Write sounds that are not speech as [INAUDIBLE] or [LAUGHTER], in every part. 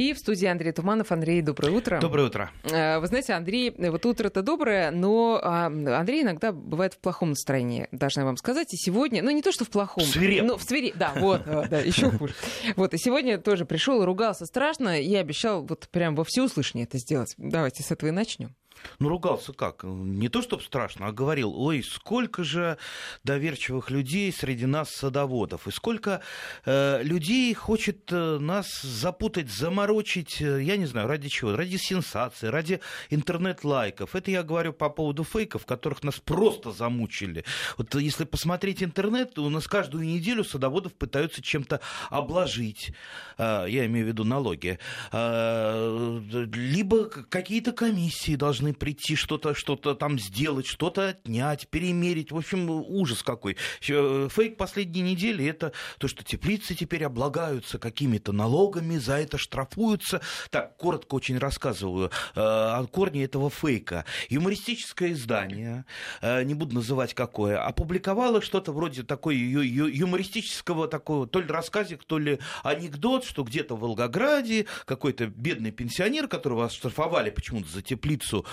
И в студии Андрей Туманов. Андрей, доброе утро. Доброе утро. Э, вы знаете, Андрей, вот утро-то доброе, но а, Андрей иногда бывает в плохом настроении, должна вам сказать. И сегодня, ну не то, что в плохом. Свиреп. Ну, в свире, да, вот, да, еще [LAUGHS] хуже. Вот, и сегодня тоже пришел и ругался страшно, и обещал вот прям во всеуслышание это сделать. Давайте с этого и начнем. Ну, ругался как? Не то, чтобы страшно, а говорил, ой, сколько же доверчивых людей среди нас садоводов, и сколько э, людей хочет э, нас запутать, заморочить, э, я не знаю, ради чего, ради сенсации, ради интернет-лайков. Это я говорю по поводу фейков, которых нас просто замучили. Вот если посмотреть интернет, у нас каждую неделю садоводов пытаются чем-то обложить, э, я имею в виду налоги, э, либо какие-то комиссии должны должны прийти что-то что там сделать, что-то отнять, перемерить. В общем, ужас какой. Э, фейк последней недели это то, что теплицы теперь облагаются какими-то налогами, за это штрафуются. Так, коротко очень рассказываю э, о корне этого фейка. Юмористическое издание, э, не буду называть какое, опубликовало что-то вроде такой юмористического такого, то ли рассказик, то ли анекдот, что где-то в Волгограде какой-то бедный пенсионер, которого оштрафовали почему-то за теплицу,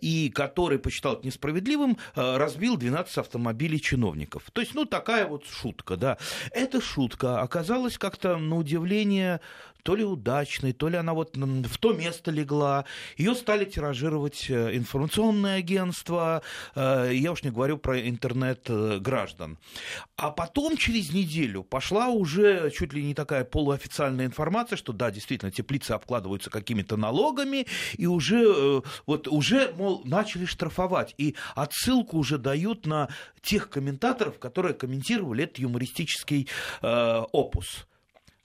и который посчитал это несправедливым, э, разбил 12 автомобилей чиновников. То есть, ну, такая вот шутка, да. Эта шутка оказалась как-то, на удивление, то ли удачной, то ли она вот в то место легла. Ее стали тиражировать э, информационные агентства, э, я уж не говорю про интернет-граждан. А потом через неделю пошла уже чуть ли не такая полуофициальная информация, что да, действительно, теплицы обкладываются какими-то налогами, и уже, э, вот, уже мол, начали штрафовать. И отсылку уже дают на тех комментаторов, которые комментировали этот юмористический э, опус.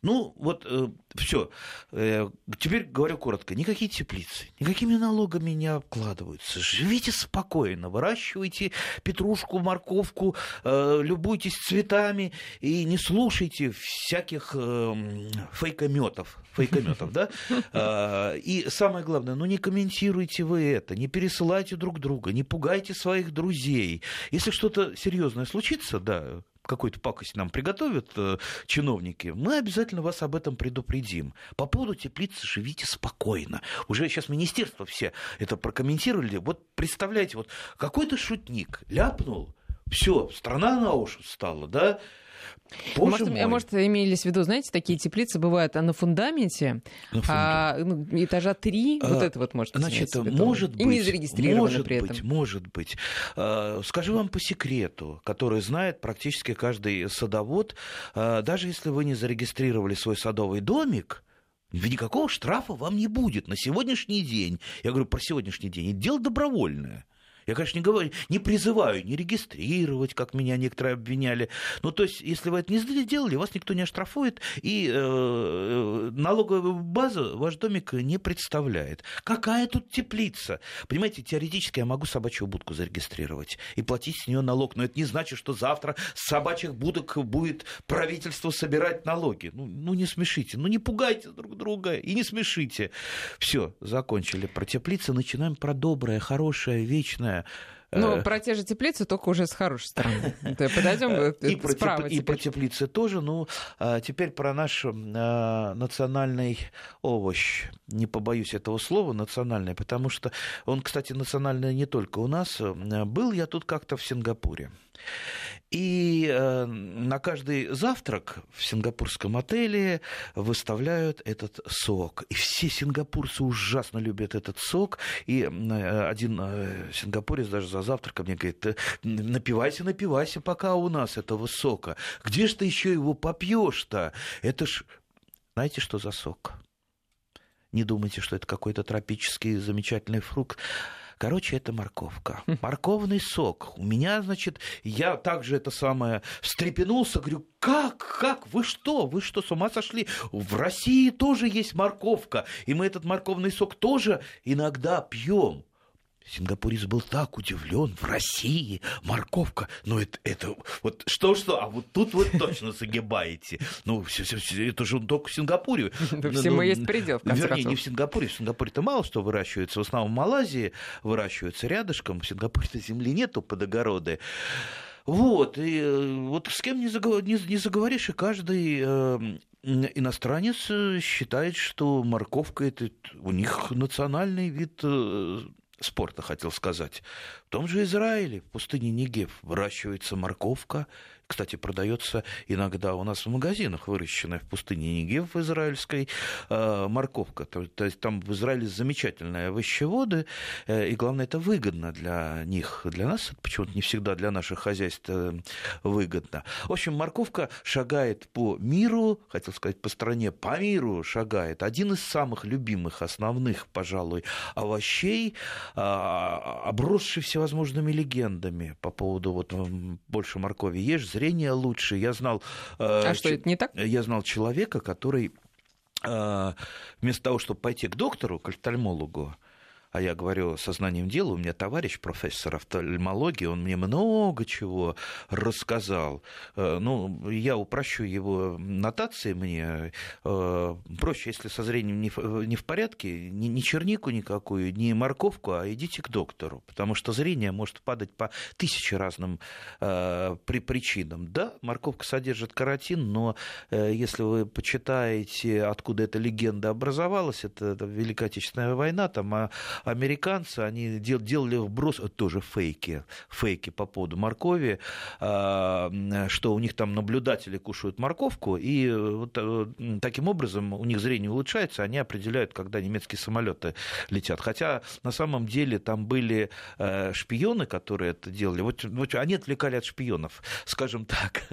Ну, вот э, все. Э, теперь говорю коротко. Никакие теплицы, никакими налогами не обкладываются. Живите спокойно, выращивайте петрушку, морковку, э, любуйтесь цветами и не слушайте всяких э, фейкометов. Фейкометов, да? [LAUGHS] Э, и самое главное, ну не комментируйте вы это, не пересылайте друг друга, не пугайте своих друзей. Если что-то серьезное случится, да, какую-то пакость нам приготовят э, чиновники, мы обязательно вас об этом предупредим. По поводу теплицы живите спокойно. Уже сейчас министерство все это прокомментировали. Вот представляете, вот какой-то шутник ляпнул, все, страна на уши стала, да, Боже может, мой. может, имелись в виду, знаете, такие теплицы бывают а на фундаменте, на а, ну, этажа три, а, вот это вот может Значит, может быть, и не зарегистрировано может при этом. быть, может быть. А, скажу вам по секрету, который знает практически каждый садовод, а, даже если вы не зарегистрировали свой садовый домик, никакого штрафа вам не будет на сегодняшний день. Я говорю про сегодняшний день. Это дело добровольное. Я, конечно, не, говорю, не призываю не регистрировать, как меня некоторые обвиняли. Ну, то есть, если вы это не сделали, вас никто не оштрафует, и э, э, налоговая база ваш домик не представляет. Какая тут теплица? Понимаете, теоретически я могу собачью будку зарегистрировать и платить с нее налог, но это не значит, что завтра с собачьих будок будет правительство собирать налоги. Ну, ну не смешите, ну не пугайте друг друга и не смешите. Все, закончили про теплицы, начинаем про доброе, хорошее, вечное знаю. Ну, про те же теплицы, только уже с хорошей стороны. [LAUGHS] Подойдем э, и про, теп... и про теплицы тоже. Ну, а теперь про наш а, национальный овощ. Не побоюсь этого слова, национальный, потому что он, кстати, национальный не только у нас. Был я тут как-то в Сингапуре. И э, на каждый завтрак в сингапурском отеле выставляют этот сок. И все сингапурцы ужасно любят этот сок. И э, один э, сингапурец даже за завтраком мне говорит, напивайся, напивайся пока у нас этого сока. Где ж ты еще его попьешь-то? Это ж... Знаете, что за сок? Не думайте, что это какой-то тропический замечательный фрукт. Короче, это морковка. Морковный сок. У меня, значит, я также это самое встрепенулся, говорю, как, как, вы что, вы что, с ума сошли? В России тоже есть морковка, и мы этот морковный сок тоже иногда пьем. Сингапурец был так удивлен. В России морковка. Ну, это, это вот что-что, а вот тут вы точно загибаете. Ну, все, все, все, это же только в Сингапуре. Да всему ну, есть предел, в Вернее, не в Сингапуре. В Сингапуре-то мало что выращивается. В основном в Малайзии выращивается рядышком. В Сингапуре-то земли нету под огороды. Вот, и э, вот с кем не, заговор, не, не заговоришь, и каждый э, иностранец э, считает, что морковка это у них национальный вид э, спорта, хотел сказать. В том же Израиле, в пустыне Негев, выращивается морковка, кстати, продается иногда у нас в магазинах, выращенная в пустыне Нигев в израильской э, морковка. То, есть там в Израиле замечательные овощеводы, э, и главное, это выгодно для них. Для нас это почему-то не всегда для наших хозяйств э, выгодно. В общем, морковка шагает по миру, хотел сказать, по стране, по миру шагает. Один из самых любимых, основных, пожалуй, овощей, обросший всевозможными легендами по поводу вот больше моркови ешь, зрение лучше. Я знал... Э, а что, это не так? Я знал человека, который э, вместо того, чтобы пойти к доктору, к офтальмологу, а я говорю сознанием дела, у меня товарищ профессор офтальмологии, он мне много чего рассказал. Э, ну, я упрощу его нотации мне. Э, проще, если со зрением не в, порядке, ни, ни чернику никакую, ни морковку, а идите к доктору, потому что зрение может падать по тысяче разным э, при причинам. Да, морковка содержит каротин, но если вы почитаете, откуда эта легенда образовалась, это, это Великая Отечественная война, там а американцы, они делали вброс, тоже фейки, фейки по поводу моркови, а, что у них там наблюдатели кушают морковку, и вот э, таким образом у них зрение улучшается, они определяют, когда немецкие самолеты летят. Хотя на самом деле там были э, шпионы, которые это делали. Вот, вот они отвлекали от шпионов, [LAUGHS] скажем так.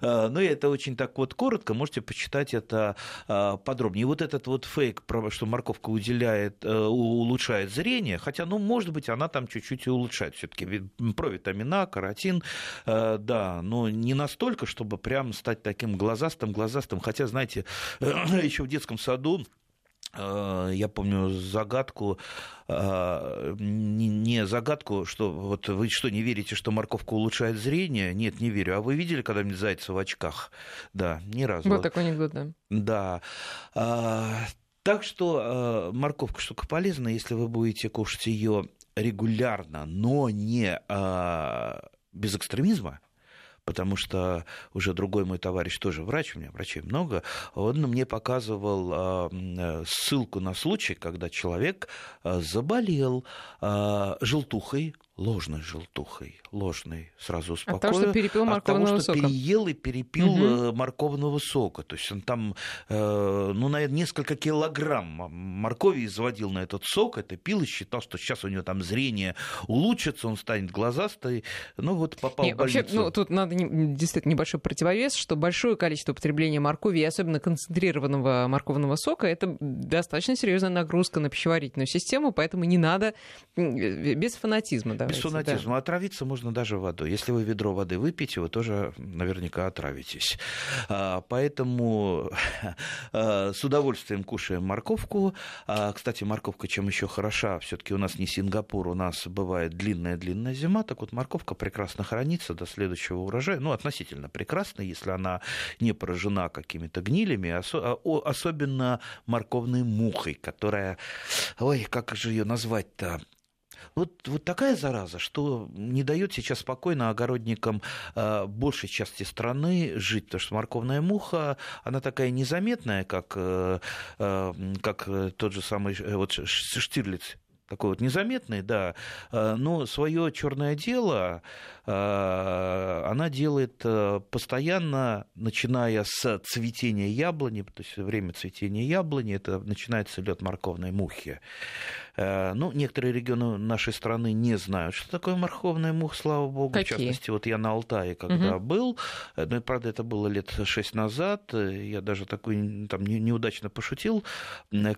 А, ну и это очень так вот коротко, можете почитать это подробнее. И вот этот вот фейк, что морковка уделяет, э, улучшает улучшает зрение, хотя, ну, может быть, она там чуть-чуть и улучшает все-таки провитамина, каротин, э, да, но не настолько, чтобы прям стать таким глазастым, глазастым. Хотя, знаете, [CLEARS THROAT] еще в детском саду э, я помню загадку, э, не загадку, что вот вы что, не верите, что морковка улучшает зрение? Нет, не верю. А вы видели когда-нибудь зайца в очках? Да, ни разу. Вот такой анекдот, да. Да. А, так что э, морковка штука полезная, если вы будете кушать ее регулярно, но не э, без экстремизма, потому что уже другой мой товарищ тоже врач, у меня врачей много, он мне показывал э, ссылку на случай, когда человек э, заболел желтухой, ложной желтухой, ложной, сразу успокоил. От того, что перепил морковного от того, что переел и перепил угу. морковного сока. То есть он там, э, ну, наверное, несколько килограмм моркови изводил на этот сок, это пил и считал, что сейчас у него там зрение улучшится, он станет глазастый. Ну, вот попал Нет, в больницу. Вообще, ну, тут надо действительно небольшой противовес, что большое количество употребления моркови, и особенно концентрированного морковного сока, это достаточно серьезная нагрузка на пищеварительную систему, поэтому не надо без фанатизма давайте. Без фанатизма. Да. Отравиться можно даже водой. Если вы ведро воды выпьете, вы тоже наверняка отравитесь. А, поэтому а, [LAUGHS] с удовольствием кушаем морковку. А, кстати, морковка чем еще хороша? Все-таки у нас не Сингапур, у нас бывает длинная-длинная зима. Так вот, морковка прекрасно хранится до следующего урожая. Ну, относительно прекрасно, если она не поражена какими-то гнилями, особенно морковной мухой, которая... Ой, как же ее назвать-то? Вот, вот такая зараза, что не дает сейчас спокойно огородникам э, большей части страны жить, потому что морковная муха, она такая незаметная, как, э, э, как тот же самый вот Штирлиц такой вот незаметный, да, но свое черное дело она делает постоянно, начиная с цветения яблони, то есть время цветения яблони, это начинается лед морковной мухи. Э, ну, некоторые регионы нашей страны не знают, что такое морковная муха, слава богу. Какие? В частности, вот я на Алтае, когда угу. был, э, ну, правда, это было лет шесть назад, э, я даже такой там неудачно пошутил,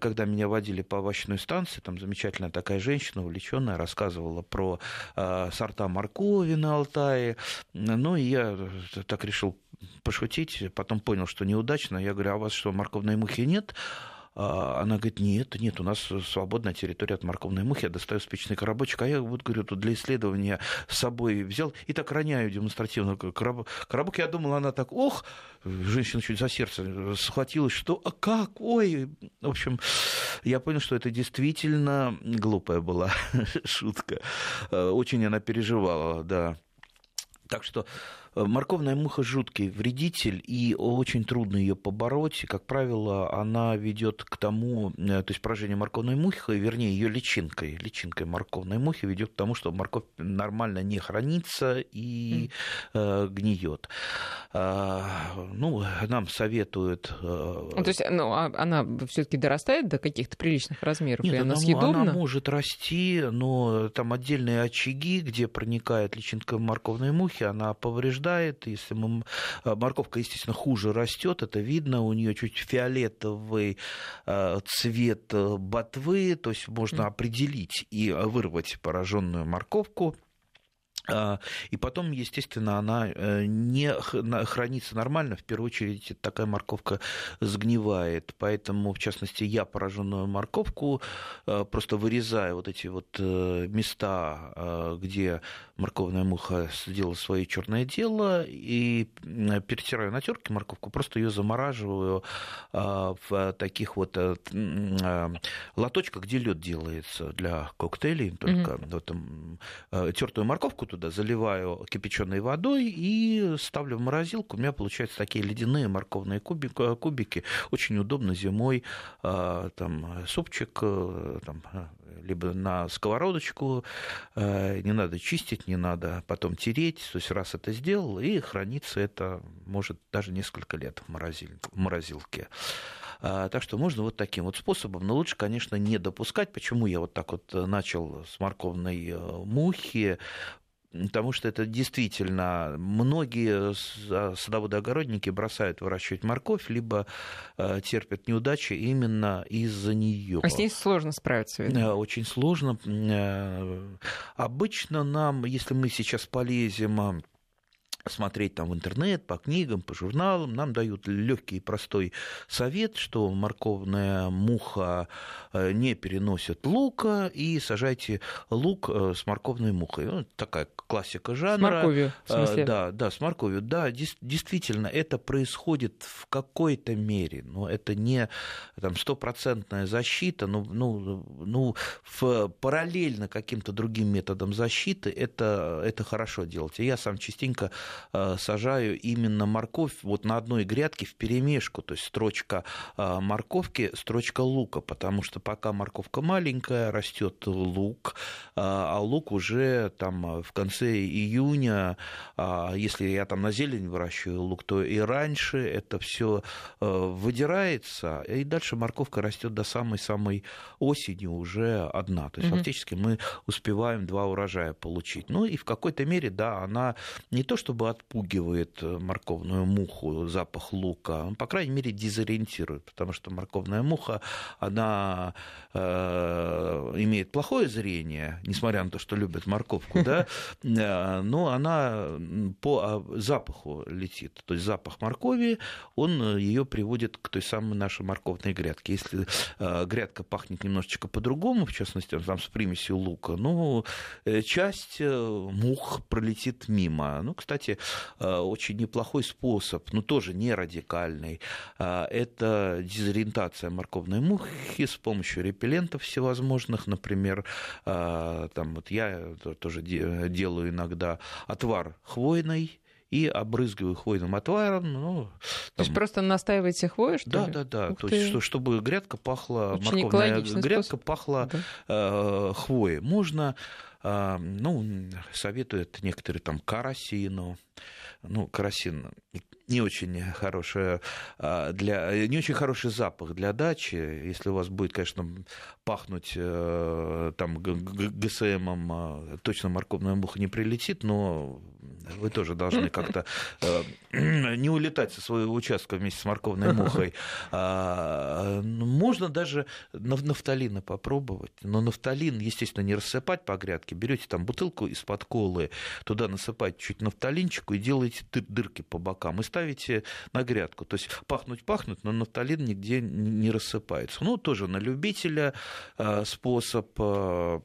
когда меня водили по овощной станции, там замечательная такая женщина, увлеченная, рассказывала про сорта моркови на Алтае. Ну, и я так решил пошутить, потом понял, что неудачно. Я говорю, а у вас что, морковной мухи нет? А, она говорит, нет, нет, у нас свободная территория от морковной мухи, я достаю спичный коробочек, а я вот, говорю, тут для исследования с собой взял и так роняю демонстративно коробок. Коробок, я думал, она так, ох, женщина чуть за сердце схватилась, что, а как, ой, в общем, я понял, что это действительно глупая была [LAUGHS] шутка. Очень она переживала, да. Так что э, морковная муха жуткий вредитель, и очень трудно ее побороть. Как правило, она ведет к тому, э, то есть поражение морковной мухи, вернее, ее личинкой, личинкой морковной мухи ведет к тому, что морковь нормально не хранится и э, гниет. А, ну, нам советуют... Э, ну, то есть ну, а она все-таки дорастает до каких-то приличных размеров, Нет, и она, она съедобна? Она может расти, но там отдельные очаги, где проникает личинка морковной мухи, она повреждает. Если мы... А, морковка, естественно, хуже растет, это видно, у нее чуть фиолетовый э, цвет ботвы, то есть можно определить и вырвать пораженную морковку и потом, естественно, она э, не хранится нормально. В первую очередь, такая морковка сгнивает. Поэтому, в частности, я пораженную морковку э, просто вырезаю вот эти вот э, места, где морковная муха сделала свое черное дело, и перетираю на терке морковку, просто ее замораживаю в таких вот лоточках, где лед делается для коктейлей. Только mm-hmm. вот, тертую морковку туда заливаю кипяченой водой и ставлю в морозилку. У меня получаются такие ледяные морковные кубики. кубики. Очень удобно зимой а, там, супчик э, там, либо на сковородочку, э, не надо чистить, не надо потом тереть, то есть раз это сделал, и хранится это может даже несколько лет в, морозилке. А, так что можно вот таким вот способом, но лучше, конечно, не допускать. Почему я вот так вот начал с морковной э, мухи? Потому что это действительно многие а, садоводы-огородники бросают выращивать морковь, либо э, терпят неудачи именно из-за нее. А с ней сложно справиться? Видно? Очень сложно. Э, обычно нам, если мы сейчас полезем а, смотреть там в интернет, по книгам, по журналам, нам дают легкий и простой совет, что морковная муха э, не переносит лука, и сажайте лук э, с морковной мухой. Ну, такая классика жанра. С морковью, в э, смысле? Да, да, с морковью. Да, действительно, это происходит в какой-то мере, но это не там, стопроцентная защита, ну, ну, ну в, параллельно каким-то другим методам защиты это, это хорошо делать. И я сам частенько сажаю именно морковь вот на одной грядке в перемешку, то есть строчка э, морковки, строчка лука, потому что пока морковка маленькая, растет лук, э, а лук уже там в конце июня, если я там на зелень выращиваю лук, то и раньше это все выдирается, и дальше морковка растет до самой-самой осени уже одна. То есть угу. фактически мы успеваем два урожая получить. Ну и в какой-то мере, да, она не то чтобы отпугивает э, морковную муху запах лука, он, по крайней мере, дезориентирует, потому что морковная муха, она э, имеет плохое зрение, несмотря на то, что любит морковку, да, [LAUGHS] э, но она по а, запаху летит, то есть запах моркови, он ее приводит к той самой нашей морковной грядке. Если э, грядка пахнет немножечко по-другому, в частности, там с примесью лука, ну, часть мух пролетит мимо. Ну, кстати, Э, очень неплохой способ, но тоже не радикальный. Э, это дезориентация морковной мухи с помощью репеллентов всевозможных, например, э, там вот я тоже делаю иногда отвар хвойный, и обрызгиваю хвойным отваром. Ну, там... То есть просто настаиваете хвою, что да, ли? Да, да, То есть, чтобы грядка пахла, Очень морковная грядка способ. пахла да. э, хвоей. Можно, ну, советуют некоторые там карасину, ну, карасин не очень хорошая а, для не очень хороший запах для дачи. Если у вас будет, конечно, пахнуть э, там ГСМом, а, точно морковная муха не прилетит, но вы тоже должны как-то э, [CLEARS THROAT] не улетать со своего участка вместе с морковной мухой. А, ну, можно даже нафталина попробовать, но нафталин, естественно, не рассыпать по грядке. Берете там бутылку из-под колы, туда насыпать чуть нафталинчику и делаете дырки по бокам. И ставите на грядку. То есть пахнуть пахнут, но нафталин нигде не рассыпается. Ну, тоже на любителя э, способ э,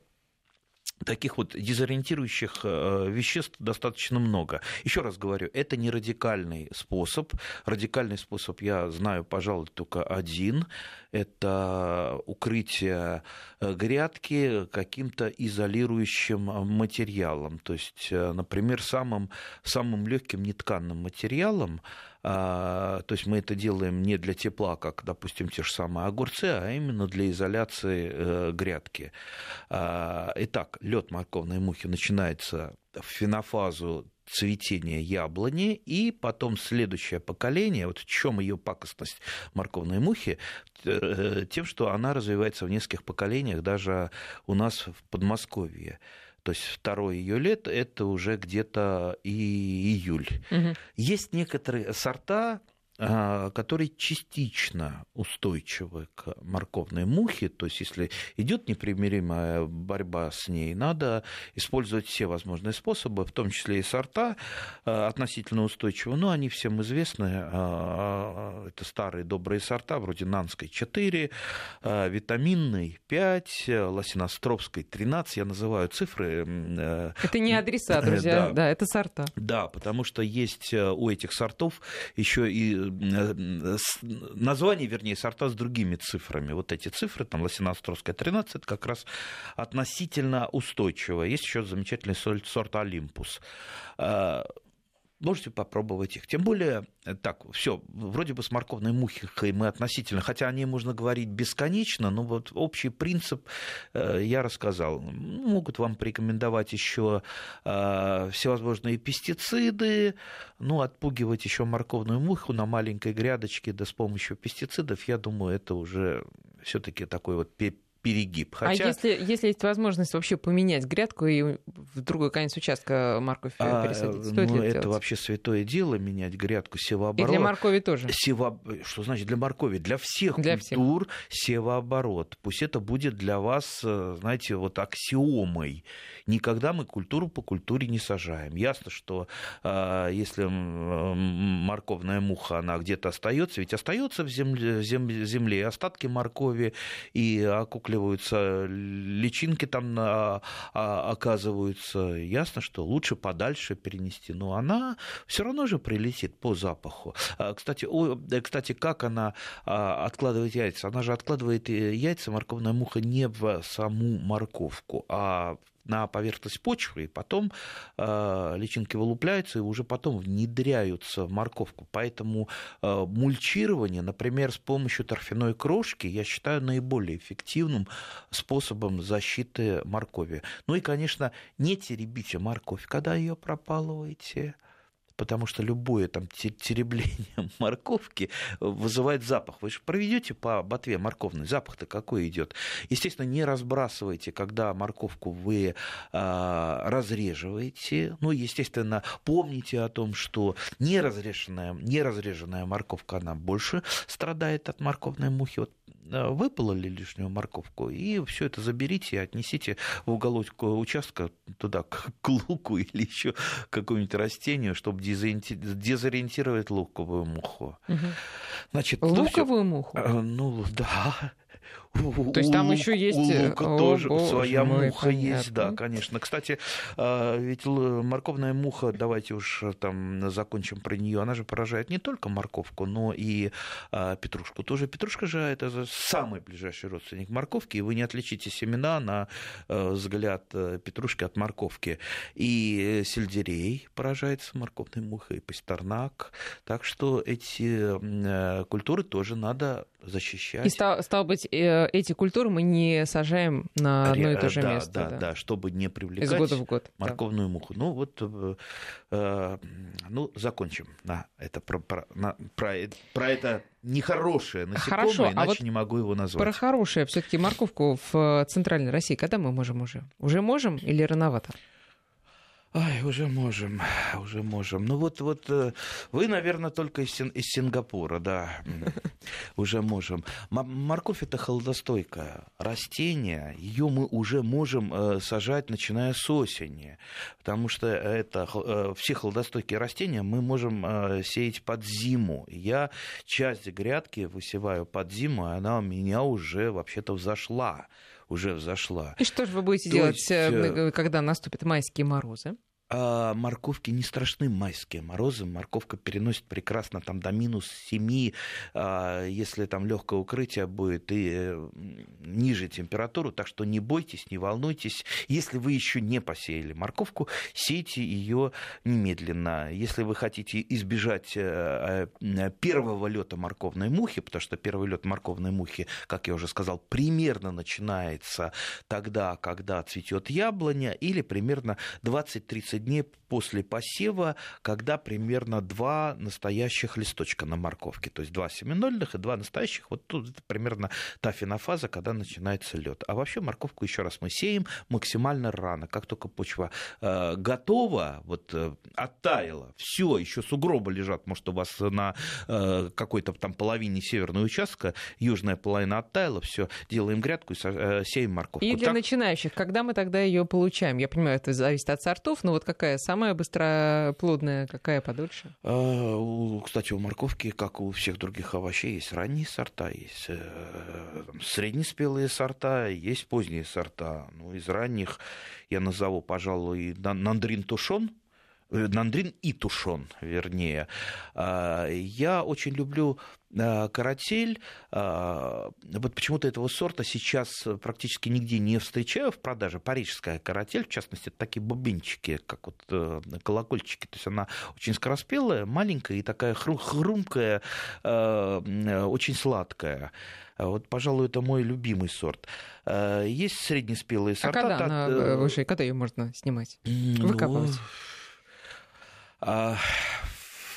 таких вот дезориентирующих э, веществ достаточно много. Еще раз говорю, это не радикальный способ. Радикальный способ я знаю, пожалуй, только один. Это укрытие э, грядки каким-то изолирующим материалом. То есть, э, например, самым, самым легким нетканным материалом то есть мы это делаем не для тепла, как, допустим, те же самые огурцы, а именно для изоляции э, грядки. А, итак, лед морковной мухи начинается в фенофазу цветения яблони, и потом следующее поколение, вот в чем ее пакостность морковной мухи, э, тем, что она развивается в нескольких поколениях даже у нас в Подмосковье. То есть второе ее лето это уже где-то и июль. Угу. Есть некоторые сорта, которые частично устойчивы к морковной мухе. То есть, если идет непримиримая борьба с ней, надо использовать все возможные способы, в том числе и сорта а, относительно устойчивые. Но они всем известны. А, это старые добрые сорта, вроде Нанской 4, витаминной 5, Лосиностровской 13. Я называю цифры. Э, это не адреса, [LAUGHS] друзья, да, да это сорта. Да, потому что есть э, у этих сортов еще и Э, название, вернее, сорта с другими цифрами. Вот эти цифры, там Лосиноостровская 13, это как раз относительно устойчиво. Есть еще замечательный сорт Олимпус э, можете попробовать их. Тем более, э, так, все, вроде бы с морковной мухой мы относительно, хотя о ней можно говорить бесконечно, но вот общий принцип э, я рассказал. Могут вам порекомендовать еще э, всевозможные пестициды, ну, отпугивать еще морковную муху на маленькой грядочке, да с помощью пестицидов, я думаю, это уже все-таки такой вот перегиб. А Хотя... А если, если есть возможность вообще поменять грядку и в другой конец участка морковь а, пересадить, стоит ну, ли это делать? вообще святое дело, менять грядку севооборот. И для моркови тоже? Сево... Что значит для моркови? Для всех для культур всех. севооборот. Пусть это будет для вас, э, знаете, вот аксиомой. Никогда мы культуру по культуре не сажаем. Ясно, что э, если морковная муха, она где-то остается, ведь остается в земле, земле остатки моркови и окук накапливаются, личинки там на, а, оказываются. Ясно, что лучше подальше перенести, но она все равно же прилетит по запаху. А, кстати, о, кстати, как она а, откладывает яйца? Она же откладывает э, яйца, морковная муха, не в саму морковку, а на поверхность почвы, и потом э, личинки вылупляются и уже потом внедряются в морковку. Поэтому э, мульчирование, например, с помощью торфяной крошки, я считаю наиболее эффективным способом защиты моркови. Ну и, конечно, не теребите морковь, когда ее пропалываете потому что любое там теребление [LAUGHS] морковки вызывает запах. Вы же проведете по ботве морковный, запах-то какой идет. Естественно, не разбрасывайте, когда морковку вы а, разреживаете. Ну, естественно, помните о том, что неразреженная, неразреженная морковка, она больше страдает от морковной мухи. Вот выпололи лишнюю морковку, и все это заберите и отнесите в уголок участка туда, к луку или еще какому-нибудь растению, чтобы дезориентировать луковую муху. Угу. Значит, луковую ну, муху? А, ну да. То есть там еще есть... У э, лука тоже своя муха есть, да, конечно. Кстати, а, ведь морковная муха, давайте уж э, там закончим про нее, она же поражает не только морковку, но и а, петрушку. Тоже петрушка же это самый ближайший родственник морковки, и вы не отличите семена на э, взгляд петрушки от морковки. И сельдерей поражается морковной мухой, и пастернак. Так что эти культуры тоже надо защищать. И стало, стало быть, э, эти культуры мы не сажаем на одно и то же да, место. Да, да, да, чтобы не привлекать Из года в год, морковную да. муху. Ну вот, э, э, ну закончим на это про, про, на, про, про это нехорошее насекомое, Хорошо, а иначе а вот не могу его назвать. Про хорошее все-таки морковку в центральной России, когда мы можем уже? Уже можем или рановато? Ай, уже можем, [SIGHS] уже можем. Ну вот, вот э, вы, наверное, только из, из Сингапура, да, [LAUGHS] уже можем. Морковь это холодостойкое растение, ее мы уже можем э, сажать, начиная с осени, потому что это э, все холодостойкие растения мы можем сеять под зиму. Я часть грядки высеваю под зиму, и она у меня уже вообще-то взошла уже взошла. И что же вы будете То делать, есть... Э, когда наступят майские морозы? А морковки не страшны майские морозы. Морковка переносит прекрасно там до минус 7, а, если там легкое укрытие будет и э, ниже температуру. Так что не бойтесь, не волнуйтесь. Если вы еще не посеяли морковку, сейте ее немедленно. Если вы хотите избежать э, э, первого лета морковной мухи, потому что первый лет морковной мухи, как я уже сказал, примерно начинается тогда, когда цветет яблоня, или примерно 20-30 дней после посева, когда примерно два настоящих листочка на морковке, то есть два семинольных и два настоящих. Вот тут это примерно та фенофаза, когда начинается лед. А вообще морковку еще раз мы сеем максимально рано, как только почва э, готова, вот э, оттаяла, все, еще сугробы лежат, может у вас на э, какой-то там половине северного участка, южная половина оттаяла, все, делаем грядку и э, сеем морковку. И для так... начинающих, когда мы тогда ее получаем? Я понимаю, это зависит от сортов, но вот какая самая быстроплодная, какая подольше? А, кстати, у морковки, как у всех других овощей, есть ранние сорта, есть э, среднеспелые сорта, есть поздние сорта. Ну, из ранних я назову, пожалуй, нандрин тушон, э, Нандрин и тушон, вернее. А, я очень люблю Э, каратель. Э, вот почему-то этого сорта сейчас практически нигде не встречаю в продаже. Парижская каратель, в частности, это такие бубенчики, как вот э, колокольчики. То есть она очень скороспелая, маленькая и такая хрумкая, очень сладкая. Вот, пожалуй, это мой любимый сорт. Есть среднеспелые сорта. А когда, так... она, выше, когда ее можно снимать? Выкапывать? Ну, а,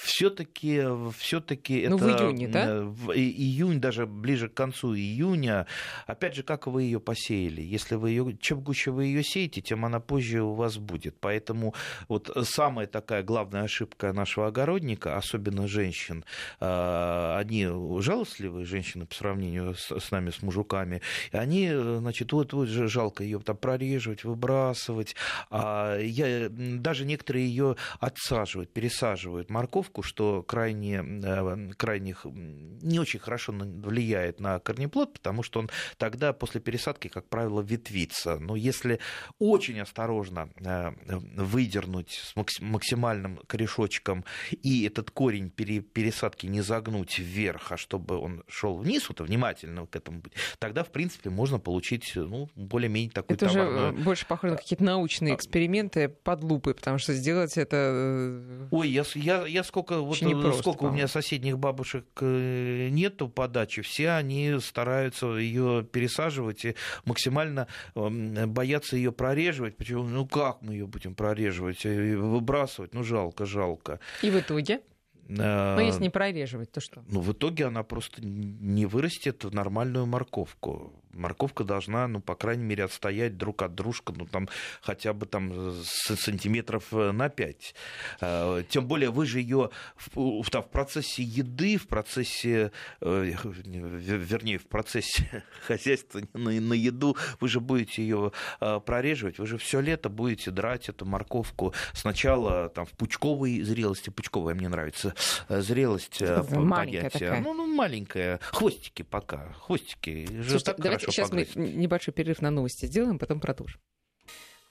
все-таки все-таки ну, это в июне, да? В июнь, даже ближе к концу июня. Опять же, как вы ее посеяли? Если вы ее, чем гуще вы ее сеете, тем она позже у вас будет. Поэтому вот самая такая главная ошибка нашего огородника, особенно женщин, а, они жалостливые женщины по сравнению с, с нами, с мужиками, они, значит, вот, вот же жалко ее там прореживать, выбрасывать. А я, даже некоторые ее отсаживают, пересаживают морковку морковку, что крайне, э, крайне не очень хорошо влияет на корнеплод, потому что он тогда после пересадки, как правило, ветвится. Но если очень осторожно э, выдернуть с максимальным корешочком и этот корень пересадки не загнуть вверх, а чтобы он шел вниз, вот внимательно к этому быть, тогда, в принципе, можно получить ну, более-менее такой это товар. уже больше похоже на какие-то научные а эксперименты под лупой, потому что сделать это... Э, Ой, я, я, я сколько сколько, вот, э, просто, сколько у меня соседних бабушек э, нету подачи, все они стараются ее пересаживать и максимально эм, боятся ее прореживать. Почему? Ну как мы ее будем прореживать, э, выбрасывать? Ну жалко, жалко. И в итоге? Но если не прореживать, то что? Ну, в итоге она просто не вырастет в нормальную морковку морковка должна, ну, по крайней мере, отстоять друг от дружка, ну, там, хотя бы там сантиметров э, на 5. А, тем более вы же ее в, в, в процессе еды, в процессе, э, вернее, в процессе [LAUGHS] хозяйства на, на еду, вы же будете ее прореживать, вы же все лето будете драть эту морковку сначала там в пучковой зрелости, пучковая мне нравится, э, зрелость маленькая такая. Ну, ну, маленькая, хвостики пока, хвостики. Слушайте, давайте сейчас погрызть. мы небольшой перерыв на новости сделаем, потом продолжим.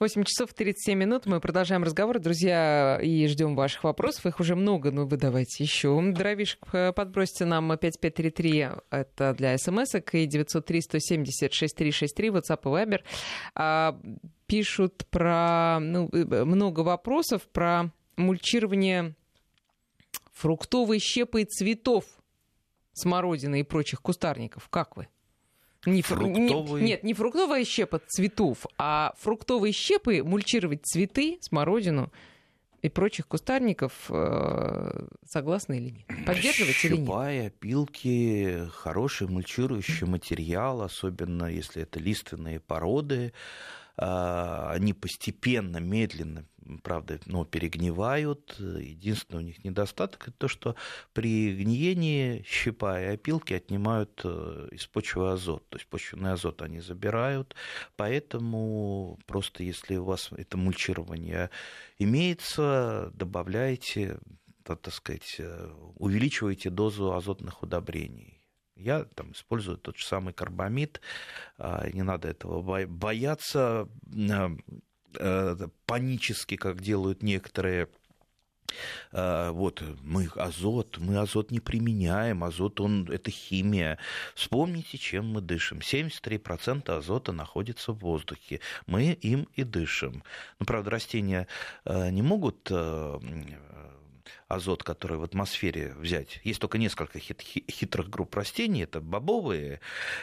8 часов 37 минут. Мы продолжаем разговор, друзья, и ждем ваших вопросов. Их уже много, но вы давайте еще. Дровишек э, подбросьте нам 5533, это для смс и 903-170-6363, WhatsApp и Viber. А, пишут про ну, э, много вопросов про мульчирование фруктовой щепой цветов смородины и прочих кустарников. Как вы? Не фруктовый... не, нет, не фруктовая щепа цветов, а фруктовые щепы мульчировать цветы, смородину и прочих кустарников, э, согласны или нет? Поддерживать Щупая, или нет? Щупая, пилки, хороший мульчирующий материал, особенно если это лиственные породы, они постепенно, медленно, правда, но перегнивают. Единственный у них недостаток это то, что при гниении щепа и опилки отнимают э, из почвы азот. То есть почвенный азот они забирают. Поэтому просто если у вас это мульчирование имеется, добавляйте, так сказать, э, увеличивайте дозу азотных удобрений Я там использую тот же самый карбамид, а, не надо этого бояться э, панически, как делают некоторые вот мы азот, мы азот не применяем, азот он это химия. Вспомните, чем мы дышим. 73% азота находится в воздухе. Мы им и дышим. Ну, правда, растения не могут азот, который в атмосфере взять. Есть только несколько хит хитрых групп растений. Это бобовые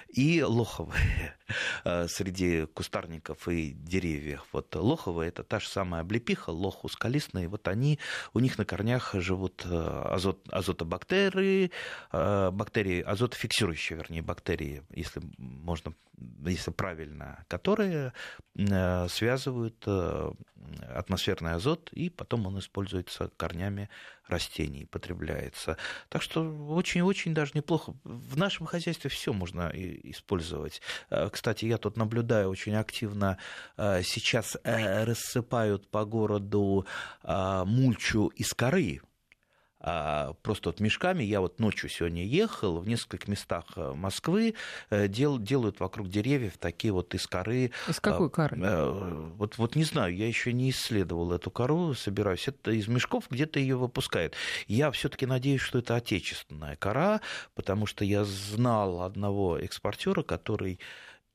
и лоховые э, среди кустарников и деревьев. Вот лоховые – это та же самая облепиха, лох ускалистный. Вот они, у них на корнях живут э, азот, азотобактерии, э, бактерии, азотофиксирующие, вернее, бактерии, если можно, если правильно, которые связывают атмосферный азот, и потом он используется корнями растений, потребляется. Так что очень-очень даже неплохо. В нашем хозяйстве все можно использовать. Э, кстати, я тут наблюдаю очень активно, э, сейчас э, рассыпают по городу мульчу из коры, просто вот мешками. Я вот ночью сегодня ехал, в нескольких местах э, Москвы э, дел, делают вокруг деревьев такие вот из коры. Из какой а, коры? Э, вот, вот не знаю, я еще не исследовал эту кору, собираюсь. Это из мешков где-то ее выпускают. Я все-таки надеюсь, что это отечественная кора, потому что я знал одного экспортера, который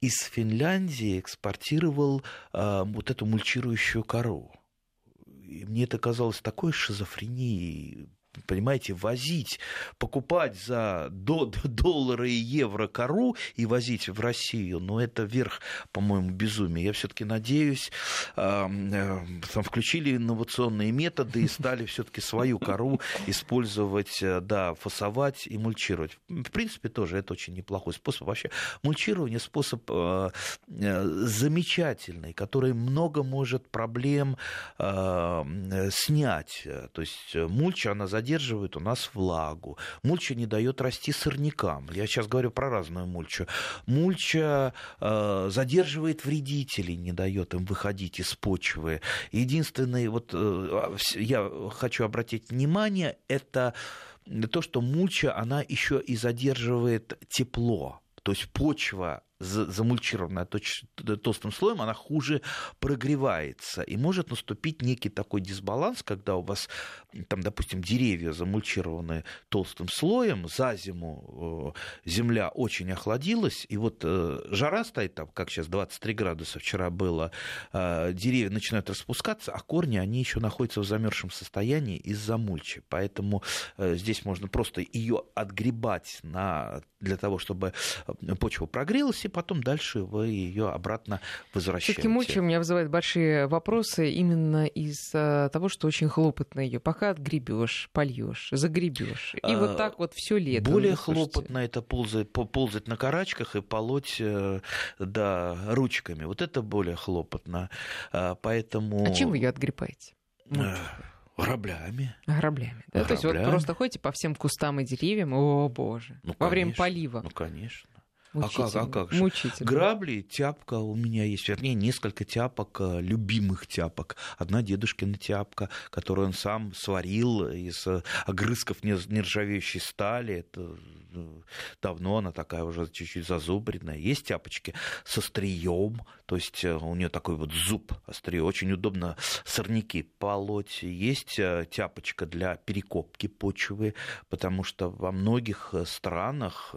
из Финляндии экспортировал а, вот эту мульчирующую кору. И мне это казалось такой шизофренией понимаете, возить, покупать за [LAUGHS] доллары и евро кору и возить в Россию, ну, это верх, по-моему, безумия. Я все-таки надеюсь, э, там включили инновационные методы и стали все-таки свою кору использовать, э, да, фасовать и мульчировать. В принципе, тоже это очень неплохой способ. Вообще, мульчирование способ э, замечательный, который много может проблем снять. То есть мульча, она задерживает задерживает у нас влагу. Мульча не дает расти сорнякам. Я сейчас говорю про разную мульчу. Мульча э, задерживает вредителей, не дает им выходить из почвы. Единственное, вот э, я хочу обратить внимание, это то, что мульча, она еще и задерживает тепло. То есть почва замульчированная толстым слоем, она хуже прогревается. И может наступить некий такой дисбаланс, когда у вас, там, допустим, деревья замульчированы толстым слоем, за зиму э, земля очень охладилась, и вот э, жара стоит там, как сейчас 23 градуса вчера было, э, деревья начинают распускаться, а корни, они еще находятся в замерзшем состоянии из-за мульчи. Поэтому здесь можно просто ее отгребать на, для того, чтобы почва прогрелась, и потом дальше вы ее обратно возвращаете. Все-таки мульча у меня вызывает большие вопросы именно из того, что очень хлопотно ее. Пока отгребешь, польешь, загребешь. И а, вот так вот все лето. Более ну, хлопотно это ползать, ползать на карачках и полоть э, да, ручками. Вот это более хлопотно. А, поэтому... А чем вы ее отгребаете? Э, граблями. Граблями. Да? Граблями. То есть вот просто ходите по всем кустам и деревьям, о боже, ну, во время полива. Ну, конечно. А как, а как же? Мучительно. Грабли, тяпка у меня есть, вернее, несколько тяпок, э, любимых тяпок. Одна дедушкина тяпка, которую он сам сварил из э, огрызков нержавеющей стали. Это э, давно она такая уже чуть-чуть зазубренная. Есть тяпочки с острием, то есть у нее такой вот зуб острие. Очень удобно сорняки полоть. Есть тяпочка для перекопки почвы, потому что во многих странах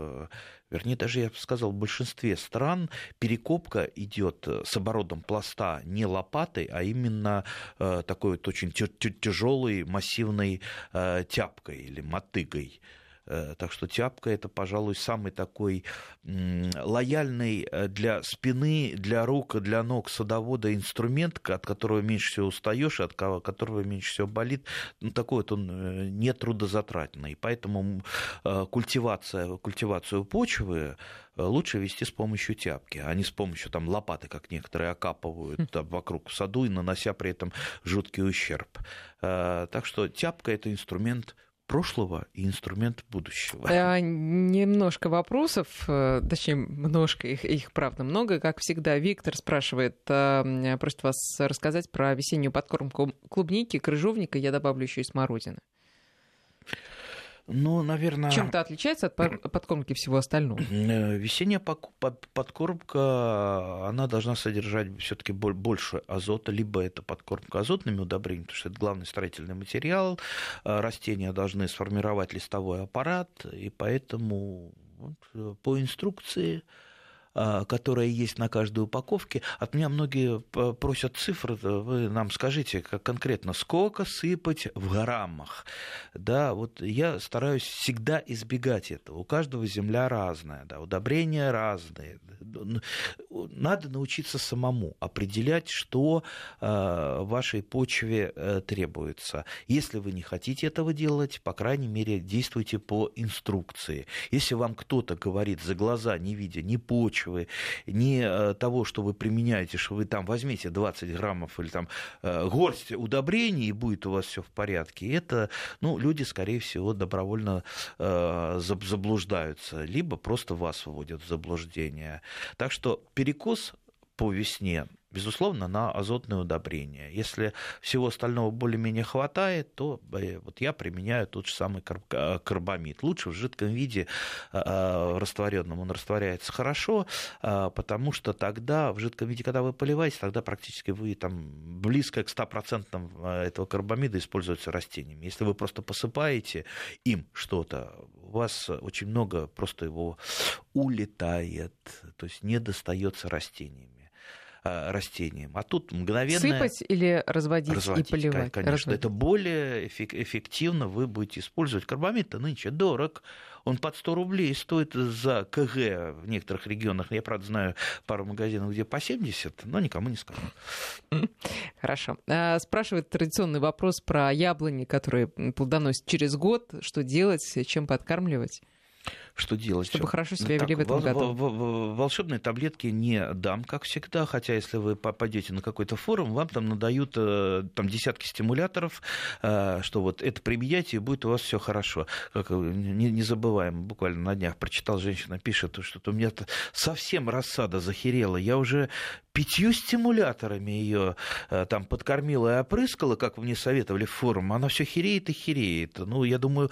вернее, даже я бы сказал, в большинстве стран перекопка идет с оборотом пласта не лопатой, а именно э, такой вот очень тяжелой массивной э, тяпкой или мотыгой. Э, так что тяпка это, пожалуй, самый такой лояльный э, для спины, для рук, для ног садовода инструмент, от которого меньше всего устаешь, от которого меньше всего болит. Ну, такой вот он э, не трудозатратный. Поэтому культивация, культивацию почвы лучше вести с помощью тяпки, а не с помощью там, лопаты, как некоторые окапывают хм. там, вокруг саду и нанося при этом жуткий ущерб. Так что тяпка это инструмент прошлого и инструмент будущего. А, немножко вопросов, э, точнее, немножко их, их правда много. Как всегда, Виктор спрашивает, э, просит вас рассказать про весеннюю подкормку клубники, крыжовника, я добавлю еще и смородины. Ну, наверное... Чем-то отличается от подкормки всего остального? Э, весенняя подкормка, она должна содержать все таки больше азота, либо это подкормка азотными удобрениями, потому что это главный строительный материал, э, растения должны сформировать листовой аппарат, и поэтому вот, э, по инструкции которая есть на каждой упаковке. От меня многие просят цифры, вы нам скажите как конкретно, сколько сыпать в граммах. Да, вот я стараюсь всегда избегать этого. У каждого земля разная, да, удобрения разные. Надо научиться самому определять, что а, вашей почве э, требуется. Если вы не хотите этого делать, по крайней мере, действуйте по инструкции. Если вам кто-то говорит за глаза, не видя ни почвы, почвы, ни э, того, что вы применяете, что вы там возьмете 20 граммов или там э, горсть удобрений, и будет у вас все в порядке, это, ну, люди, скорее всего, добровольно э, заблуждаются, либо просто вас вводят в заблуждение. Так что перекос по весне безусловно, на азотное удобрение. Если всего остального более-менее хватает, то э, вот я применяю тот же самый э, карбамид. Лучше в жидком виде э, растворенном он растворяется хорошо, потому что тогда в жидком виде, когда вы поливаете, тогда практически вы там близко к 100% этого карбамида используется растениями. Если вы просто посыпаете им что-то, у вас очень много просто его улетает, то есть не достается растениями. Э, растениям. А тут мгновенно... Сыпать или разводить, разводить и поливать? Конечно, разводить. это более эффективно вы будете использовать. Карбамид-то нынче дорог, он под 100 рублей стоит за КГ в некоторых регионах. Я, правда, знаю пару магазинов, где по 70, но никому не скажу. Хорошо. А, спрашивает традиционный вопрос про яблони, которые плодоносят через год. Что делать, чем подкармливать? Что делать. Чтобы хорошо себя вели в этом году. Волшебные таблетки не дам, как всегда, хотя если вы попадете на какой-то форум, вам там надают э, там, десятки стимуляторов, э, что вот это применяйте, и будет у вас все хорошо. Как, э, не, не забываем, буквально на днях прочитал, женщина пишет, что у меня совсем рассада захерела, я уже пятью стимуляторами ее там подкормила и опрыскала, как мне советовали в форум, она все хереет и хереет. Ну, я думаю,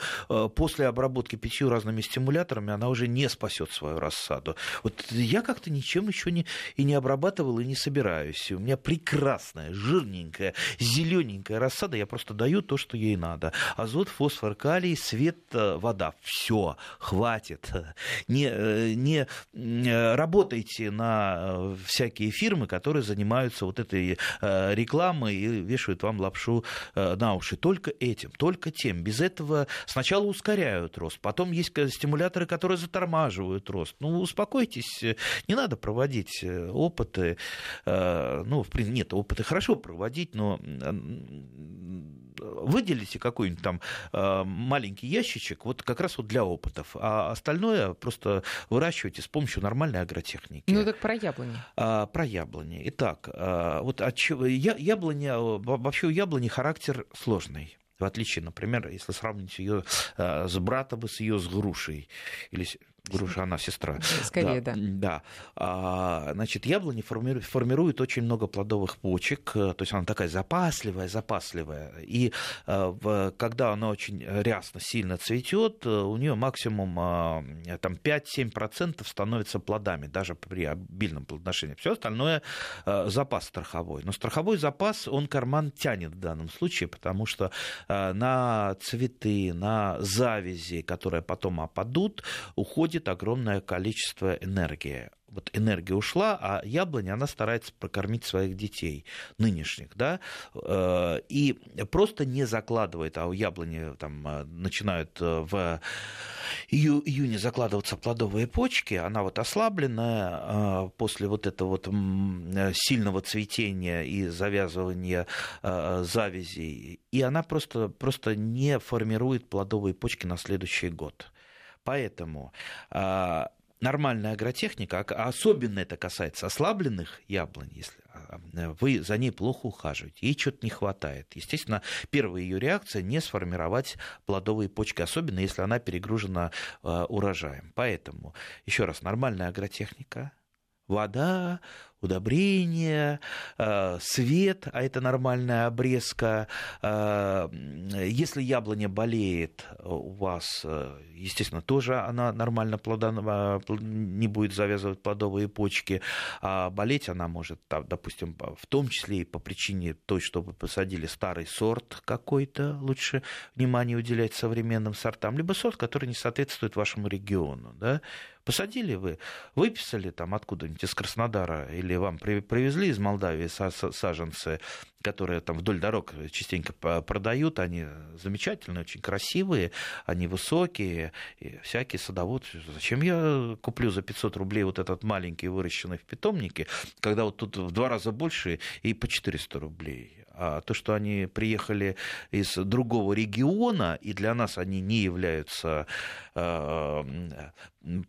после обработки пятью разными стимуляторами она уже не спасет свою рассаду. Вот я как-то ничем еще не, и не обрабатывал, и не собираюсь. У меня прекрасная, жирненькая, зелененькая рассада. Я просто даю то, что ей надо. Азот, фосфор, калий, свет, э, вода. Все, хватит. Не, э, не э, работайте на всякие фирмы, которые занимаются вот этой рекламой и вешают вам лапшу на уши. Только этим, только тем. Без этого сначала ускоряют рост, потом есть стимуляторы которые затормаживают рост. Ну, успокойтесь, не надо проводить э, опыты. Э, ну, в принципе, нет, опыты хорошо проводить, но выделите какой-нибудь там э, маленький ящичек, вот как раз вот для опытов, а остальное просто выращивайте с помощью нормальной агротехники. Ну так про яблони. А, про яблони. Итак, вот от чего, я, яблоня, вообще у яблони характер сложный. В отличие, например, если сравнить ее э, с братом и с ее с грушей или Груша, она сестра. Скорее, да. Да. да. А, значит, яблони формируют, очень много плодовых почек, э, то есть она такая запасливая, запасливая. И а, когда она очень рясно, сильно цветет, э, у нее максимум а, там, 5-7% становится плодами, даже при обильном плодоношении. Все остальное а, запас страховой. Но страховой запас, он карман тянет в данном случае, потому что а, на цветы, на завязи, которые потом опадут, уходит уходит огромное количество энергии. Вот энергия ушла, а яблоня, она старается прокормить своих детей, нынешних, да, э, и просто не закладывает, а у яблони там э, начинают э, в июне закладываться плодовые почки, она вот ослабленная после вот этого вот сильного цветения и завязывания завязей, и она просто, просто не формирует плодовые почки на следующий год. Поэтому а, нормальная агротехника, а особенно это касается ослабленных яблонь, если а, вы за ней плохо ухаживаете, ей что-то не хватает. Естественно, первая ее реакция не сформировать плодовые почки, особенно если она перегружена урожаем. Поэтому, еще раз, нормальная агротехника, вода, удобрения, э, свет, а это нормальная обрезка. Э, если яблоня болеет у вас, э, естественно, тоже она нормально плодон... не будет завязывать плодовые почки, а болеть она может, допустим, в том числе и по причине той, что вы посадили старый сорт какой-то, лучше внимание уделять современным сортам, либо сорт, который не соответствует вашему региону. Да? Посадили вы, выписали там откуда-нибудь из Краснодара или вам привезли из Молдавии саженцы, которые там вдоль дорог частенько продают, они замечательные, очень красивые, они высокие, и всякий садовод, зачем я куплю за 500 рублей вот этот маленький, выращенный в питомнике, когда вот тут в два раза больше и по 400 рублей. А то, что они приехали из другого региона, и для нас они не являются э,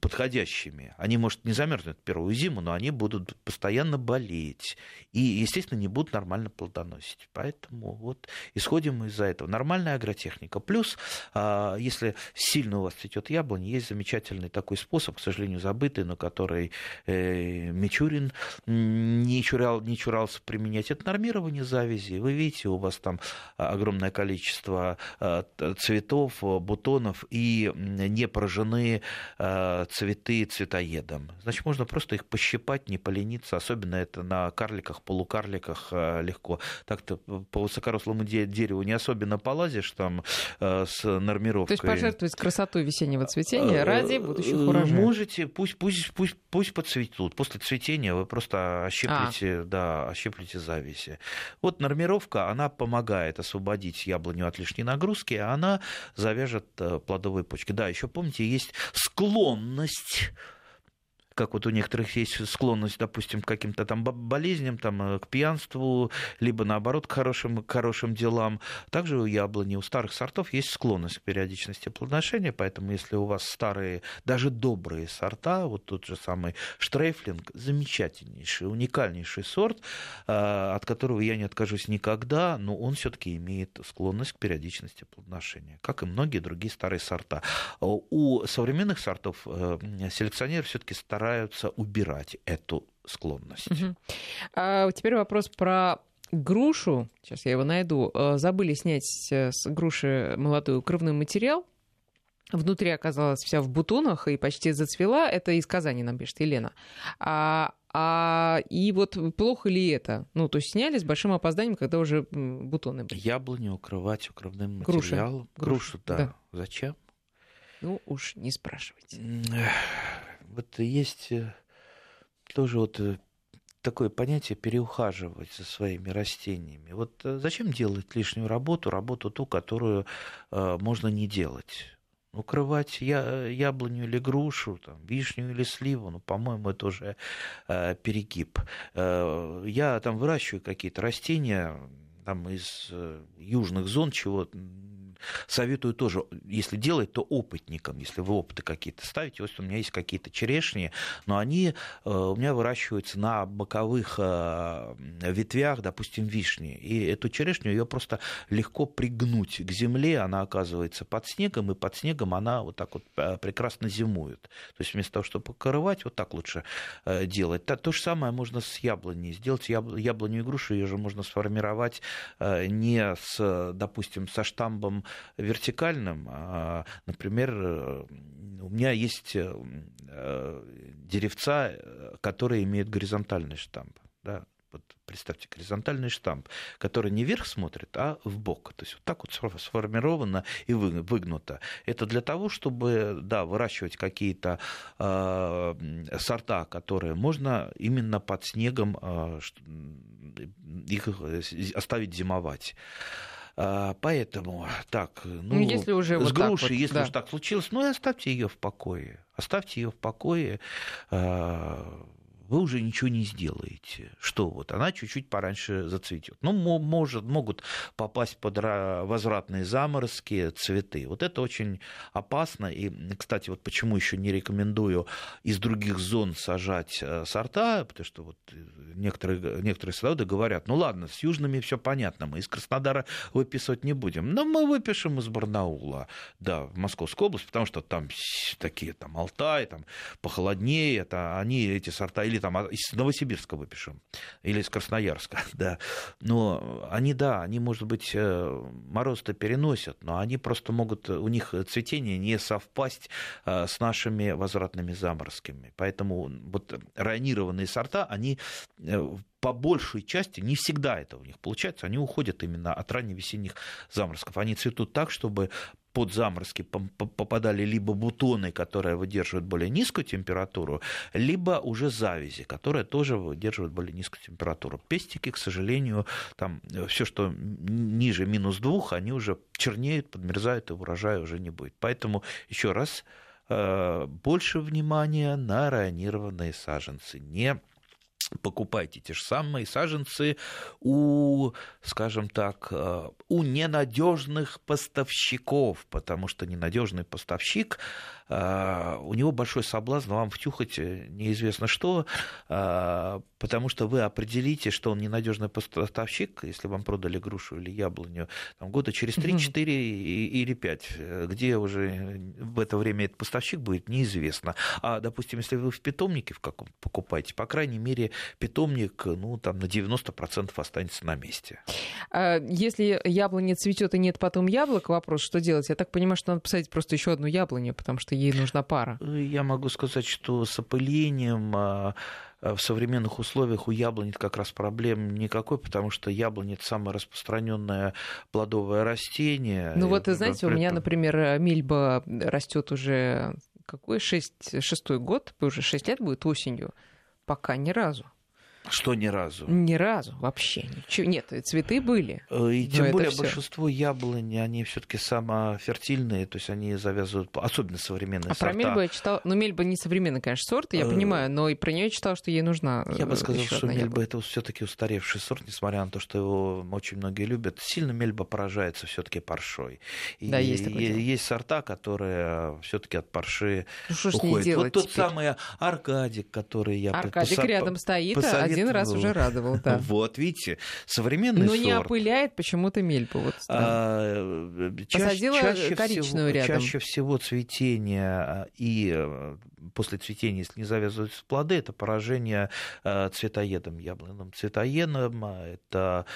подходящими. Они, может, не замерзнут первую зиму, но они будут постоянно болеть. И, естественно, не будут нормально плодоносить. Поэтому вот исходим из-за этого. Нормальная агротехника. Плюс, э, если сильно у вас цветет яблонь, есть замечательный такой способ, к сожалению, забытый, но который э, Мичурин не, чурал, не чурался применять. Это нормирование завязи вы видите, у вас там огромное количество э, цветов, бутонов и не поражены э, цветы цветоедом. Значит, можно просто их пощипать, не полениться. Особенно это на карликах, полукарликах э, легко. Так-то по высокорослому дереву не особенно полазишь там с нормировкой. То есть пожертвовать красотой весеннего цветения ради будущих урожаев. Можете, пусть, пусть, пусть, пусть подцветут. После цветения вы просто ощиплете, а. да, ощиплете зависи. Вот нормировка Тренировка, она помогает освободить яблоню от лишней нагрузки, а она завяжет э, плодовые почки. Да, еще помните, есть склонность как вот у некоторых есть склонность, допустим, к каким-то там болезням, там, э, к пьянству, либо наоборот к хорошим, к хорошим делам. Также у яблони, у старых сортов есть склонность к периодичности плодоношения, поэтому если у вас старые, даже добрые сорта, вот тот же самый штрейфлинг, замечательнейший, уникальнейший сорт, э, от которого я не откажусь никогда, но он все-таки имеет склонность к периодичности плодоношения, как и многие другие старые сорта. У современных сортов э, селекционеры все-таки стараются стараются убирать эту склонность. Угу. А теперь вопрос про грушу. Сейчас я его найду. Э, забыли снять с груши молодой укрывной материал. Внутри оказалась вся в бутонах и почти зацвела. Это из Казани нам пишет Елена. А, а, и вот плохо ли это? Ну, то есть сняли с большим опозданием, когда уже бутоны были. Яблоню укрывать укрывным материалом. Грушу, Грушу да. да. Зачем? Ну, уж не спрашивайте вот есть э, тоже вот э, такое понятие переухаживать за своими растениями. Вот э, зачем делать лишнюю работу, работу ту, которую можно не делать? Укрывать я, яблоню или грушу, там, вишню или сливу, ну, по-моему, это уже перегиб. Я там выращиваю какие-то растения там, из южных зон, чего советую тоже, если делать, то опытникам, если вы опыты какие-то ставите. Вот у меня есть какие-то черешни, но они э, у меня выращиваются на боковых э, ветвях, допустим, вишни. И эту черешню ее просто легко пригнуть к земле, она оказывается под снегом, и под снегом она вот так вот э, прекрасно зимует. То есть вместо того, чтобы покрывать, вот так лучше делать. То же самое можно с яблоней сделать. Яблоню и грушу ее же можно сформировать не с, допустим, со штамбом вертикальным. А, например, у меня есть э, деревца, которые имеют горизонтальный штамп. Да, вот представьте, горизонтальный штамп, который не вверх смотрит, а в бок. То есть вот так вот сформировано и выгнуто. Это для того, чтобы да, выращивать какие-то э, сорта, которые можно именно под снегом э, их оставить зимовать. А, поэтому так, ну, ну если уже с вот грушей, вот, если да. уж так случилось, ну и оставьте ее в покое. Оставьте ее в покое. А, вы уже ничего не сделаете. Что вот, она чуть-чуть пораньше зацветет. Ну, может, могут попасть под возвратные заморозки, цветы. Вот это очень опасно. И, кстати, вот почему еще не рекомендую из других зон сажать э, сорта, потому что вот э, некоторые, некоторые садоводы говорят, ну ладно, с южными все понятно, мы из Краснодара выписывать не будем, но мы выпишем из Барнаула, да, в Московскую область, потому что там такие, там Алтай, там похолоднее, это они эти сорта или или там а, из Новосибирска выпишем, или из Красноярска, [LAUGHS] да. Но они, да, они, может быть, э, мороз-то переносят, но они просто могут, у них цветение не совпасть э, с нашими возвратными заморозками. Поэтому вот районированные сорта, они по большей части, не всегда это у них получается, они уходят именно от ранневесенних заморозков. Они цветут так, чтобы под заморозки попадали либо бутоны, которые выдерживают более низкую температуру, либо уже завязи, которые тоже выдерживают более низкую температуру. Пестики, к сожалению, там э, все, что ниже минус двух, они уже чернеют, подмерзают, и урожая уже не будет. Поэтому еще раз э, больше внимания на районированные саженцы, не покупайте те же самые саженцы у, скажем так, э, у ненадежных поставщиков, потому что ненадежный поставщик у него большой соблазн вам втюхать э, неизвестно что, а, потому что вы определите, что он ненадежный поставщик, если вам продали грушу или яблоню, там, года через 3, 4 или 5, э, где уже в это время этот поставщик будет, неизвестно. А, допустим, если вы в питомнике в каком покупаете, по крайней мере, питомник ну, там, на 90% останется на месте. А если яблоня цветет и нет потом яблок, вопрос, что делать? Я так понимаю, что надо посадить просто еще одну яблоню, потому что ей нужна пара? Я могу сказать, что с опылением а, а, в современных условиях у яблони как раз проблем никакой, потому что яблони это самое распространенное плодовое растение. Ну вот, знаете, у меня, например, мильба растет уже какой? Шесть, шестой год, уже шесть лет будет осенью. Пока ни разу. Что ни разу? Ни разу вообще ничего. Нет, цветы были. Э, и тем более большинство яблони, они все-таки самофертильные, то есть они завязывают, особенно современные а сорта. про мельбу я читала, ну мельба не современный, конечно, сорт, я э, понимаю, но и про нее читала, что ей нужна. Я бы э, сказал, что мельба это все-таки устаревший сорт, несмотря на то, что его очень многие любят. Сильно мельба поражается все-таки паршой. И да, есть такое Есть сорта, которые все-таки от парши ну, уходят. Вот тот самый Аркадик, который я Аркадик рядом стоит, а один раз уже радовал, да. [LAUGHS] Вот, видите, современный Но сорт. не опыляет почему-то мельпу. Вот, а, Посадила чаще коричневую всего, рядом. Чаще всего цветение а, и э, после цветения, если не завязываются плоды, это поражение э, цветоедом, яблонным цветоедом, это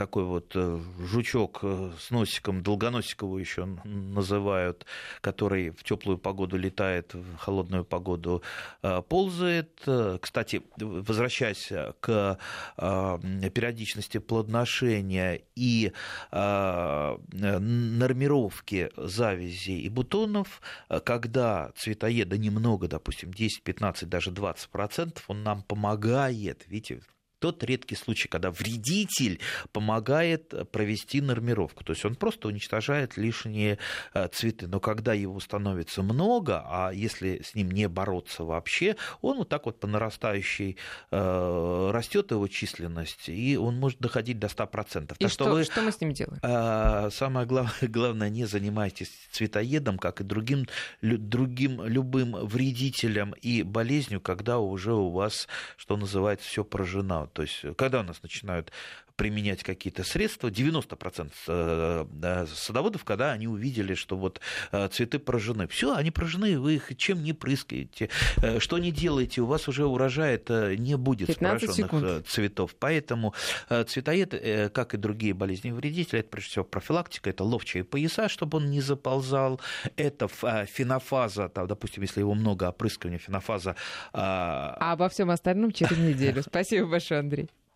такой вот э, жучок э, с носиком, долгоносикову еще называют, который в теплую погоду летает, в холодную погоду э, ползает. Кстати, возвращаясь к периодичности плодоношения и нормировке завязей и бутонов, когда цветоеда немного, допустим, 10, 15, даже 20%, он нам помогает, видите, тот редкий случай, когда вредитель помогает провести нормировку. То есть он просто уничтожает лишние э, цветы. Но когда его становится много, а если с ним не бороться вообще, он вот так вот по нарастающей э, растет его численность, и он может доходить до 100%. И так что, вы, что мы с ним делаем? Э, самое главное, [LAUGHS] главное, не занимайтесь цветоедом, как и другим, другим любым вредителем и болезнью, когда уже у вас, что называется, все поражено то есть, когда у нас начинают применять какие-то средства. 90% э, садоводов, когда они увидели, что вот э, цветы поражены. Все, они поражены, вы их чем не прыскаете, э, что не делаете, у вас уже урожая это не будет с пораженных секунд. цветов. Поэтому цветоед, как и другие болезни вредители, это прежде всего профилактика, это ловчие пояса, чтобы он не заползал, это фенофаза, там, допустим, если его много опрыскивания, фенофаза. А обо всем остальном через неделю. [LAUGHS] Спасибо большое, Андрей.